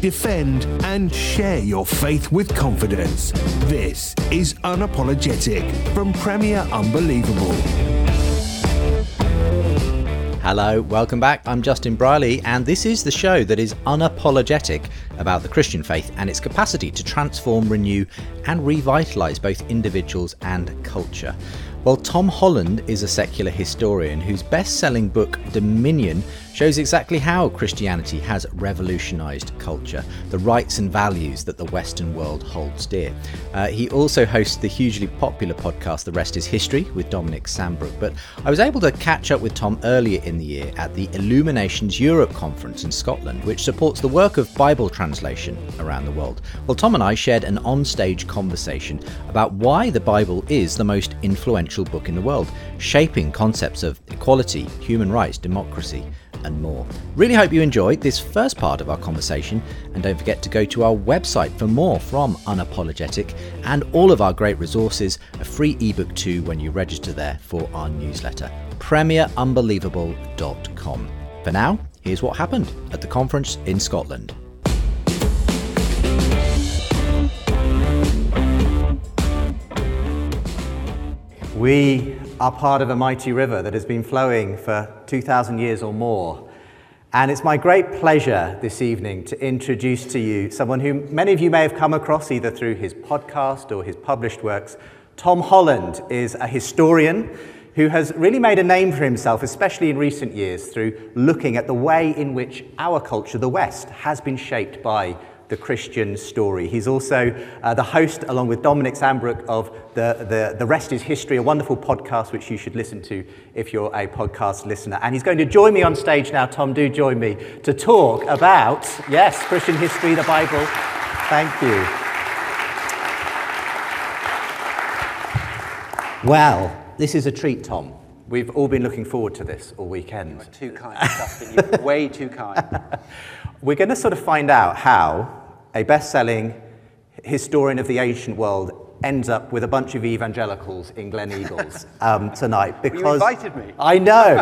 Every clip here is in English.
Defend, and share your faith with confidence. This is Unapologetic from Premier Unbelievable. Hello, welcome back. I'm Justin Brierley, and this is the show that is unapologetic about the Christian faith and its capacity to transform, renew, and revitalise both individuals and culture. Well, Tom Holland is a secular historian whose best selling book, Dominion, shows exactly how Christianity has revolutionised culture, the rights and values that the Western world holds dear. Uh, he also hosts the hugely popular podcast, The Rest is History, with Dominic Sandbrook. But I was able to catch up with Tom earlier in the year at the Illuminations Europe conference in Scotland, which supports the work of Bible translation around the world. Well, Tom and I shared an on-stage conversation about why the Bible is the most influential book in the world, shaping concepts of equality, human rights, democracy, and more. Really hope you enjoyed this first part of our conversation, and don't forget to go to our website for more from Unapologetic and all of our great resources, a free ebook too when you register there for our newsletter, premierunbelievable.com. For now, here's what happened at the conference in Scotland. We are part of a mighty river that has been flowing for 2,000 years or more. And it's my great pleasure this evening to introduce to you someone who many of you may have come across either through his podcast or his published works. Tom Holland is a historian who has really made a name for himself, especially in recent years, through looking at the way in which our culture, the West, has been shaped by the Christian story. He's also uh, the host, along with Dominic Sandbrook, of the, the, the Rest is History, a wonderful podcast which you should listen to if you're a podcast listener. And he's going to join me on stage now. Tom, do join me to talk about, yes, Christian history, the Bible. Thank you. Well, this is a treat, Tom. We've all been looking forward to this all weekend. You're too kind, Justin. You're way too kind. We're going to sort of find out how a best selling historian of the ancient world ends up with a bunch of evangelicals in Gleneagles um, tonight. Because you invited me. I know.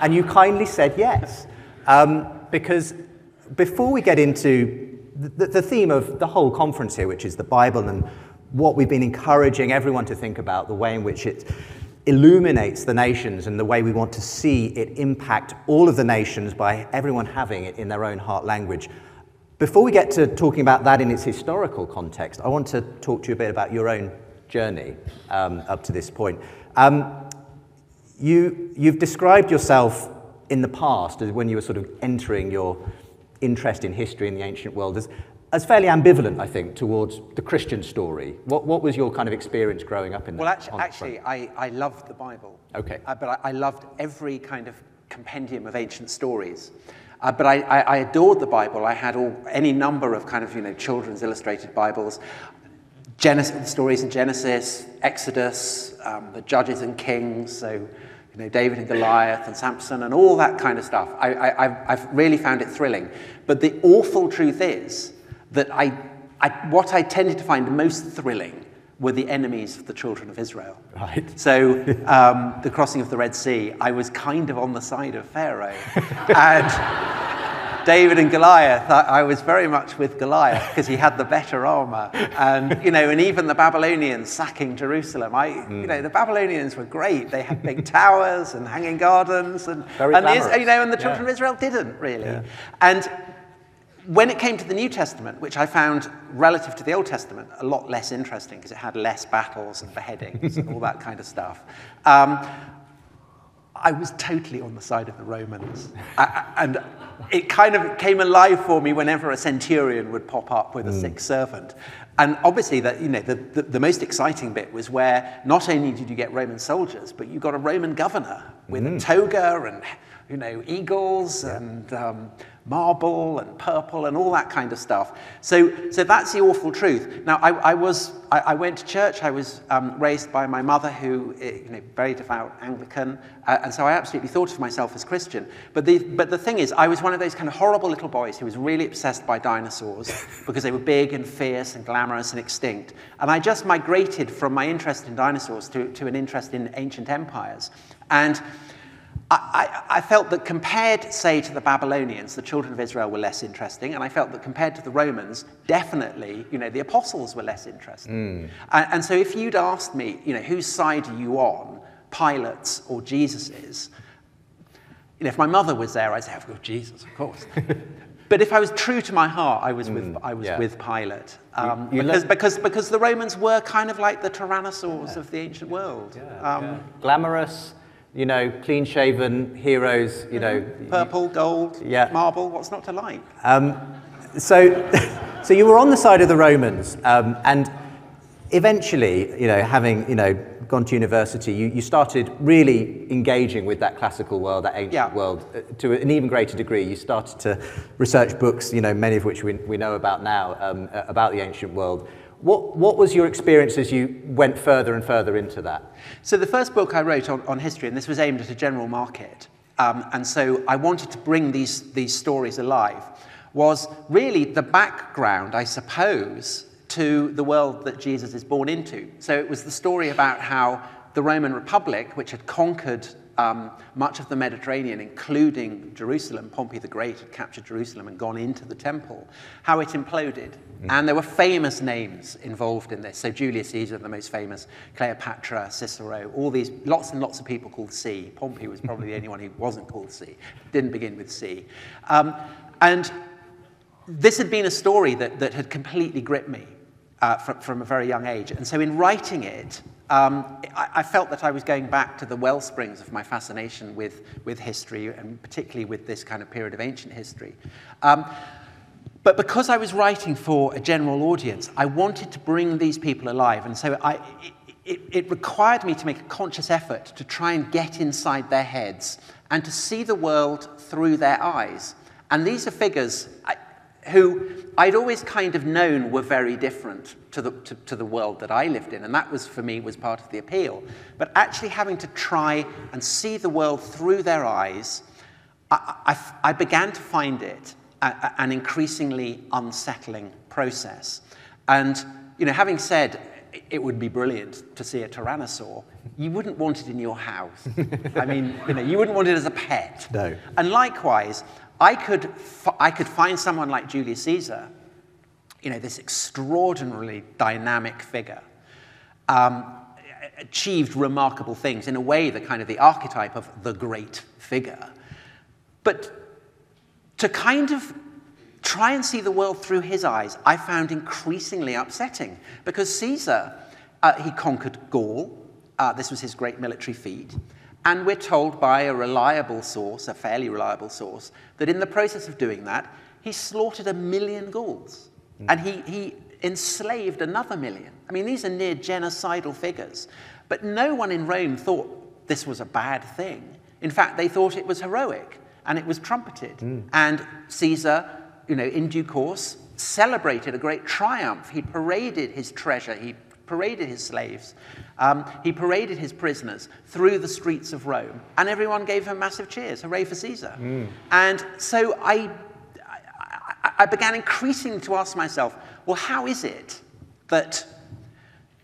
and you kindly said yes. Um, because before we get into the, the theme of the whole conference here, which is the Bible and what we've been encouraging everyone to think about, the way in which it illuminates the nations and the way we want to see it impact all of the nations by everyone having it in their own heart language. Before we get to talking about that in its historical context, I want to talk to you a bit about your own journey um, up to this point. Um, you, you've described yourself in the past as when you were sort of entering your interest in history in the ancient world as as fairly ambivalent, I think, towards the Christian story. What, what was your kind of experience growing up in Well, actually, actually I, I loved the Bible. Okay. Uh, but I, I, loved every kind of compendium of ancient stories. Uh, but I, I, I, adored the Bible. I had all, any number of kind of, you know, children's illustrated Bibles. Genesis, stories in Genesis, Exodus, um, the Judges and Kings, so you know, David and Goliath and Samson and all that kind of stuff. I, I, I've really found it thrilling. But the awful truth is that I, I, what I tended to find most thrilling were the enemies of the children of Israel. Right. So um, the crossing of the Red Sea, I was kind of on the side of Pharaoh. and David and Goliath, I, I was very much with Goliath because he had the better armor. And, you know, and even the Babylonians sacking Jerusalem. I, mm. you know, the Babylonians were great. They had big towers and hanging gardens. And, very and, you know, and the children yeah. of Israel didn't really. Yeah. And when it came to the New Testament, which I found relative to the Old Testament a lot less interesting because it had less battles and beheadings and all that kind of stuff, um, I was totally on the side of the Romans. I, and it kind of came alive for me whenever a centurion would pop up with a mm. sick servant. And obviously, that, you know, the, the, the, most exciting bit was where not only did you get Roman soldiers, but you got a Roman governor with mm. a toga and you know, eagles yeah. and um, marble and purple and all that kind of stuff. So, so that's the awful truth. Now, I, I was, I, I, went to church. I was um, raised by my mother, who, eh, you know, very devout Anglican, uh, and so I absolutely thought of myself as Christian. But the, but the thing is, I was one of those kind of horrible little boys who was really obsessed by dinosaurs because they were big and fierce and glamorous and extinct. And I just migrated from my interest in dinosaurs to, to an interest in ancient empires. And I, I, felt that compared, say, to the Babylonians, the children of Israel were less interesting, and I felt that compared to the Romans, definitely, you know, the apostles were less interesting. Mm. And, and, so if you'd asked me, you know, whose side are you on, Pilate's or Jesus's, you know, if my mother was there, I'd say, I've got Jesus, of course. but if I was true to my heart, I was with, mm, I was yeah. with Pilate. Um, you, you because, because, because the Romans were kind of like the tyrannosaurs yeah. of the ancient world. Yeah, um, Glamorous you know, clean shaven heroes, you know. Mm-hmm. Purple, gold, yeah. marble, what's not to like? Um, so, so you were on the side of the Romans, um, and eventually, you know, having, you know, gone to university, you, you started really engaging with that classical world, that ancient yeah. world, uh, to an even greater degree. You started to research books, you know, many of which we, we know about now, um, about the ancient world. What, what was your experience as you went further and further into that? So the first book I wrote on, on history, and this was aimed at a general market, um, and so I wanted to bring these, these stories alive, was really the background, I suppose, to the world that Jesus is born into. So it was the story about how the Roman Republic, which had conquered um, much of the Mediterranean, including Jerusalem, Pompey the Great had captured Jerusalem and gone into the temple, how it imploded. Mm. And there were famous names involved in this. So Julius Caesar, the most famous, Cleopatra, Cicero, all these, lots and lots of people called C. Pompey was probably the only one who wasn't called C, didn't begin with C. Um, and this had been a story that, that had completely gripped me uh, from, from a very young age. And so in writing it, um, I, I, felt that I was going back to the well springs of my fascination with, with history, and particularly with this kind of period of ancient history. Um, but because I was writing for a general audience, I wanted to bring these people alive. And so I, it, it required me to make a conscious effort to try and get inside their heads and to see the world through their eyes. And these are figures, who I'd always kind of known were very different to the, to, to, the world that I lived in, and that was for me was part of the appeal. But actually having to try and see the world through their eyes, I, I, I began to find it a, a, an increasingly unsettling process. And you know, having said it would be brilliant to see a tyrannosaur, you wouldn't want it in your house. I mean, you know, you wouldn't want it as a pet. No. And likewise, I could, I could find someone like Julius Caesar, you know, this extraordinarily dynamic figure, um, achieved remarkable things in a way, the kind of the archetype of the great figure. But to kind of try and see the world through his eyes, I found increasingly upsetting because Caesar, uh, he conquered Gaul. Uh, this was his great military feat. And we're told by a reliable source, a fairly reliable source, that in the process of doing that, he slaughtered a million Gauls. Mm. And he, he enslaved another million. I mean, these are near genocidal figures. But no one in Rome thought this was a bad thing. In fact, they thought it was heroic and it was trumpeted. Mm. And Caesar, you know, in due course, celebrated a great triumph. He paraded his treasure, he paraded his slaves, um, he paraded his prisoners through the streets of Rome, and everyone gave him massive cheers. Hooray for Caesar. Mm. And so I, I, I began increasingly to ask myself, well, how is it that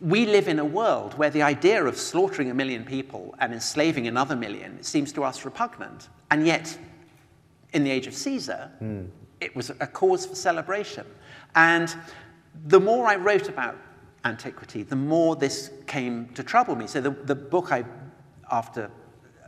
we live in a world where the idea of slaughtering a million people and enslaving another million seems to us repugnant. And yet, in the age of Caesar, mm. it was a cause for celebration. And the more I wrote about antiquity, the more this came to trouble me. So the, the book I, after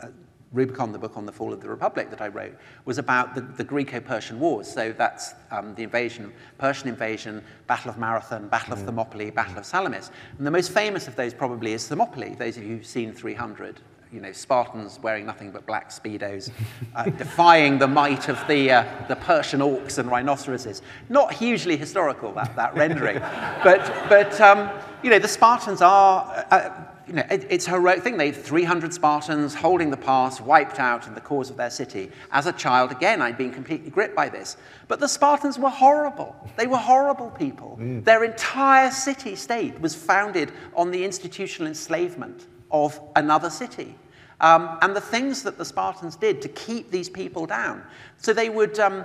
uh, Rubicon, the book on the fall of the Republic that I wrote, was about the, the Greco-Persian Wars. So that's um, the invasion, Persian invasion, Battle of Marathon, Battle of mm. Thermopylae, Battle of Salamis. And the most famous of those probably is Thermopylae, those of you who've seen 300 you know, Spartans wearing nothing but black speedos, uh, defying the might of the, uh, the Persian orcs and rhinoceroses. Not hugely historical, that, that rendering. but, but um, you know, the Spartans are, uh, you know, it, it's a heroic thing. They 300 Spartans holding the pass, wiped out in the cause of their city. As a child, again, I'd been completely gripped by this. But the Spartans were horrible. They were horrible people. Mm. Their entire city state was founded on the institutional enslavement of another city. Um, and the things that the Spartans did to keep these people down. So they would, um,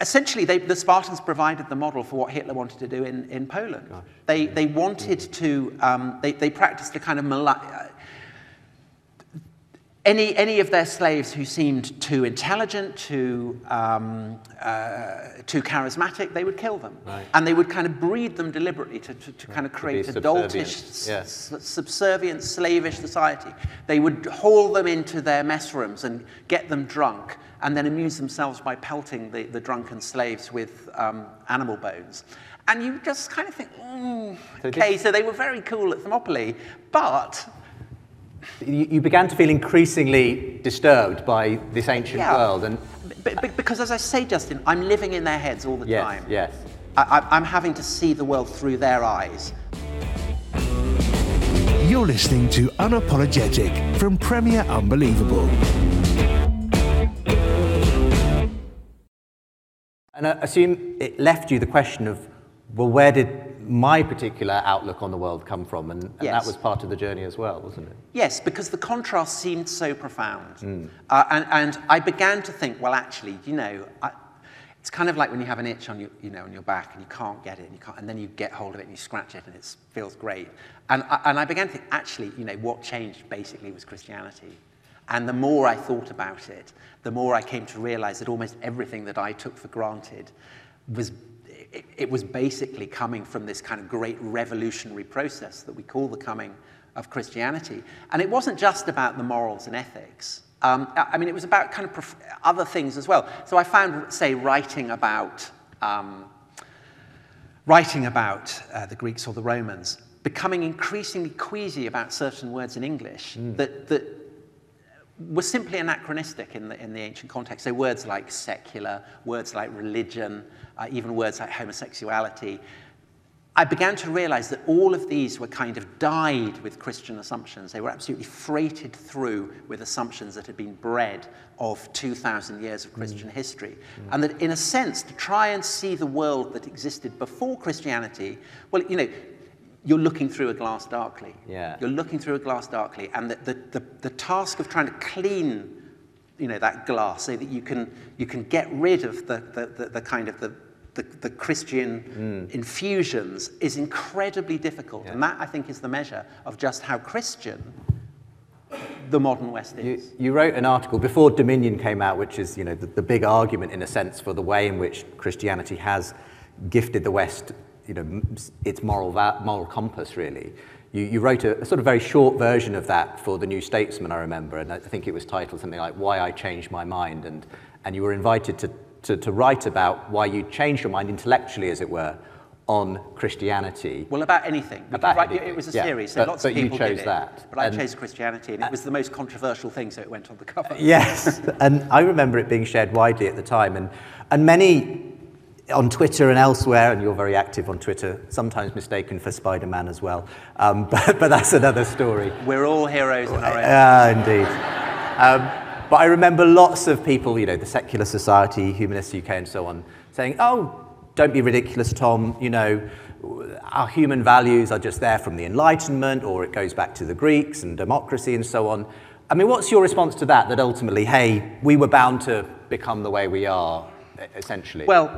essentially, they, the Spartans provided the model for what Hitler wanted to do in, in Poland. They, they wanted to, um, they, they practiced a kind of any, any of their slaves who seemed too intelligent, too, um, uh, too charismatic, they would kill them. Right. And they would kind of breed them deliberately to, to, to kind of create a helotish, yes. subservient, slavish society. They would haul them into their mess rooms and get them drunk and then amuse themselves by pelting the, the drunken slaves with um, animal bones. And you just kind of think, mm, okay, so they were very cool at Thermopylae, but you, you, began to feel increasingly disturbed by this ancient yeah. world. And but, because, as I say, Justin, I'm living in their heads all the yes, time. Yes. I, I'm having to see the world through their eyes. You're listening to Unapologetic from Premier Unbelievable. And I assume it left you the question of, well, where did my particular outlook on the world come from, and, and yes. that was part of the journey as well, wasn't it? Yes, because the contrast seemed so profound. Mm. Uh, and, and I began to think, well, actually, you know, I, it's kind of like when you have an itch on your, you know, on your back and you can't get it, and, you can't, and then you get hold of it and you scratch it and it feels great. And, and I began to think, actually, you know, what changed basically was Christianity. And the more I thought about it, the more I came to realize that almost everything that I took for granted was it, it was basically coming from this kind of great revolutionary process that we call the coming of Christianity. And it wasn't just about the morals and ethics. Um, I mean, it was about kind of other things as well. So I found, say, writing about, um, writing about uh, the Greeks or the Romans, becoming increasingly queasy about certain words in English mm. that, that were simply anachronistic in the, in the ancient context. So words like secular, words like religion, uh, even words like homosexuality. I began to realize that all of these were kind of dyed with Christian assumptions. They were absolutely freighted through with assumptions that had been bred of 2,000 years of Christian mm. history. Mm. And that, in a sense, to try and see the world that existed before Christianity, well, you know, you're looking through a glass darkly. Yeah. You're looking through a glass darkly. And the, the, the, the task of trying to clean you know, that glass so that you can, you can get rid of the, the, the, the kind of the, the, the Christian mm. infusions is incredibly difficult. Yeah. And that, I think, is the measure of just how Christian the modern West is. You, you, wrote an article before Dominion came out, which is you know, the, the big argument, in a sense, for the way in which Christianity has gifted the West you know, its moral, moral compass, really. You, you wrote a, a, sort of very short version of that for the New Statesman, I remember, and I think it was titled something like Why I Changed My Mind, and, and you were invited to, to, to write about why you changed your mind intellectually, as it were, on Christianity. Well, about anything. About right, anything. It was a yeah, series, so but, lots of people you chose did it, that. But I chose Christianity, and it was the most controversial thing, so it went on the cover. Yes, and I remember it being shared widely at the time, and, and many on Twitter and elsewhere, and you're very active on Twitter, sometimes mistaken for Spider Man as well. Um, but, but, that's another story. We're all heroes in our own. Ah, indeed. Um, but I remember lots of people, you know, the Secular Society, Humanists UK, and so on, saying, oh, don't be ridiculous, Tom, you know, our human values are just there from the Enlightenment, or it goes back to the Greeks and democracy and so on. I mean, what's your response to that? That ultimately, hey, we were bound to become the way we are, essentially? Well,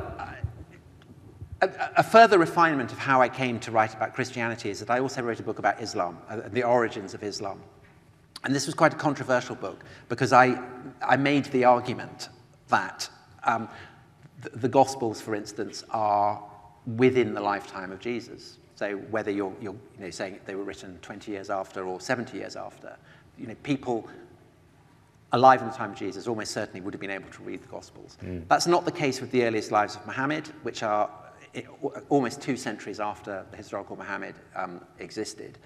a, a, further refinement of how I came to write about Christianity is that I also wrote a book about Islam, uh, the origins of Islam. And this was quite a controversial book because I, I made the argument that um, the, the Gospels, for instance, are within the lifetime of Jesus. So whether you're, you're you know, saying they were written 20 years after or 70 years after, you know, people alive in the time of Jesus almost certainly would have been able to read the Gospels. Mm. That's not the case with the earliest lives of Muhammad, which are almost two centuries after the historical Muhammad um, existed.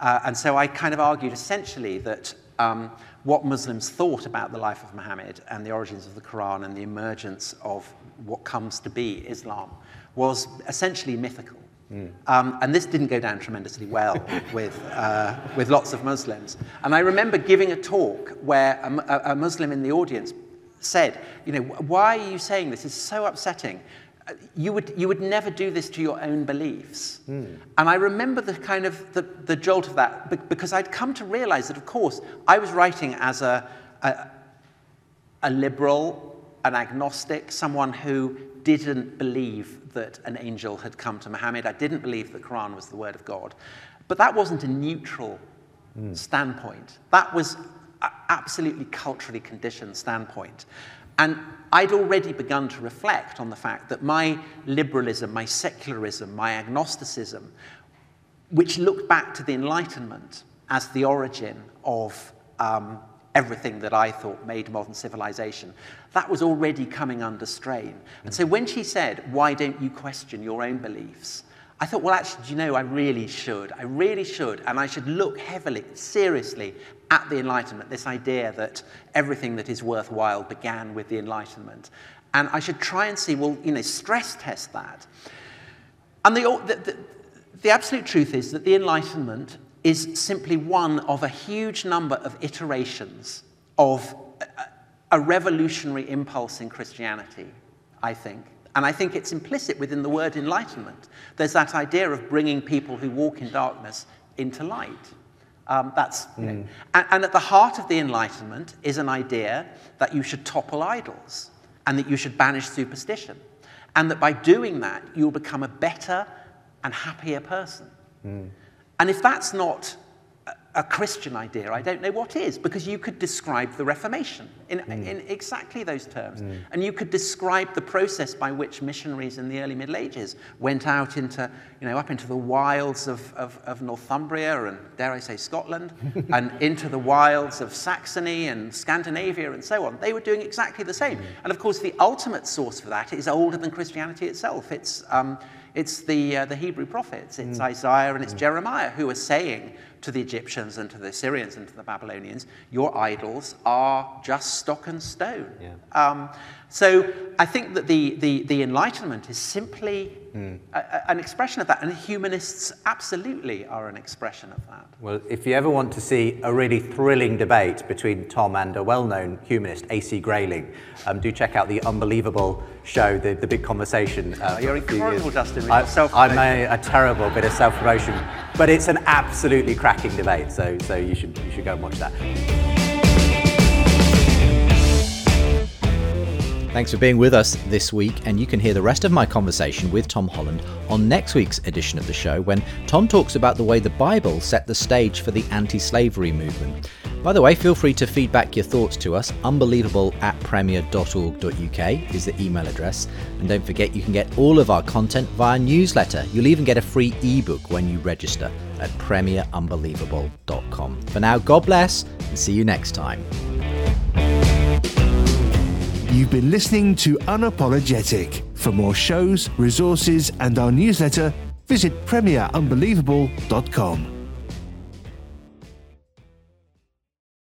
Uh, and so I kind of argued essentially that um, what Muslims thought about the life of Muhammad and the origins of the Quran and the emergence of what comes to be Islam was essentially mythical. Mm. Um, and this didn't go down tremendously well with, uh, with lots of Muslims. And I remember giving a talk where a, a, Muslim in the audience said, you know, why are you saying this? It's so upsetting. You would, you would never do this to your own beliefs. Mm. And I remember the kind of the, the jolt of that because I'd come to realize that, of course, I was writing as a, a, a liberal, an agnostic, someone who didn't believe that an angel had come to Muhammad. I didn't believe the Quran was the word of God. But that wasn't a neutral mm. standpoint. That was an absolutely culturally conditioned standpoint. And I'd already begun to reflect on the fact that my liberalism, my secularism, my agnosticism, which looked back to the Enlightenment as the origin of um, everything that I thought made modern civilization, that was already coming under strain. And so when she said, Why don't you question your own beliefs? I thought, well, actually, you know, I really should. I really should. And I should look heavily, seriously at the Enlightenment, this idea that everything that is worthwhile began with the Enlightenment. And I should try and see, well, you know, stress test that. And the, the, the, the absolute truth is that the Enlightenment is simply one of a huge number of iterations of a, a revolutionary impulse in Christianity, I think. And I think it's implicit within the word enlightenment. There's that idea of bringing people who walk in darkness into light. Um, that's, mm. know, and, and at the heart of the Enlightenment is an idea that you should topple idols and that you should banish superstition. And that by doing that, you'll become a better and happier person. Mm. And if that's not a Christian idea, I don't know what is, because you could describe the Reformation in, mm. in exactly those terms. Mm. And you could describe the process by which missionaries in the early Middle Ages went out into, you know, up into the wilds of, of, of Northumbria and, dare I say, Scotland, and into the wilds of Saxony and Scandinavia and so on. They were doing exactly the same. Mm. And of course, the ultimate source for that is older than Christianity itself. It's, um, it's the, uh, the Hebrew prophets, it's mm. Isaiah and it's mm. Jeremiah who are saying, to the Egyptians and to the Assyrians and to the Babylonians, your idols are just stock and stone. Yeah. Um, so I think that the, the, the Enlightenment is simply mm. a, a, an expression of that, and humanists absolutely are an expression of that. Well, if you ever want to see a really thrilling debate between Tom and a well known humanist, A.C. Grayling, um, do check out the unbelievable show, the, the big conversation. Uh, you're incredible, Justin. I, I'm a, a terrible bit of self promotion, but it's an absolutely cracking debate, so, so you, should, you should go and watch that. Thanks for being with us this week, and you can hear the rest of my conversation with Tom Holland on next week's edition of the show when Tom talks about the way the Bible set the stage for the anti slavery movement. By the way, feel free to feedback your thoughts to us. Unbelievable at premier.org.uk is the email address. And don't forget, you can get all of our content via newsletter. You'll even get a free ebook when you register at premierunbelievable.com. For now, God bless and see you next time. You've been listening to Unapologetic. For more shows, resources, and our newsletter, visit premierunbelievable.com.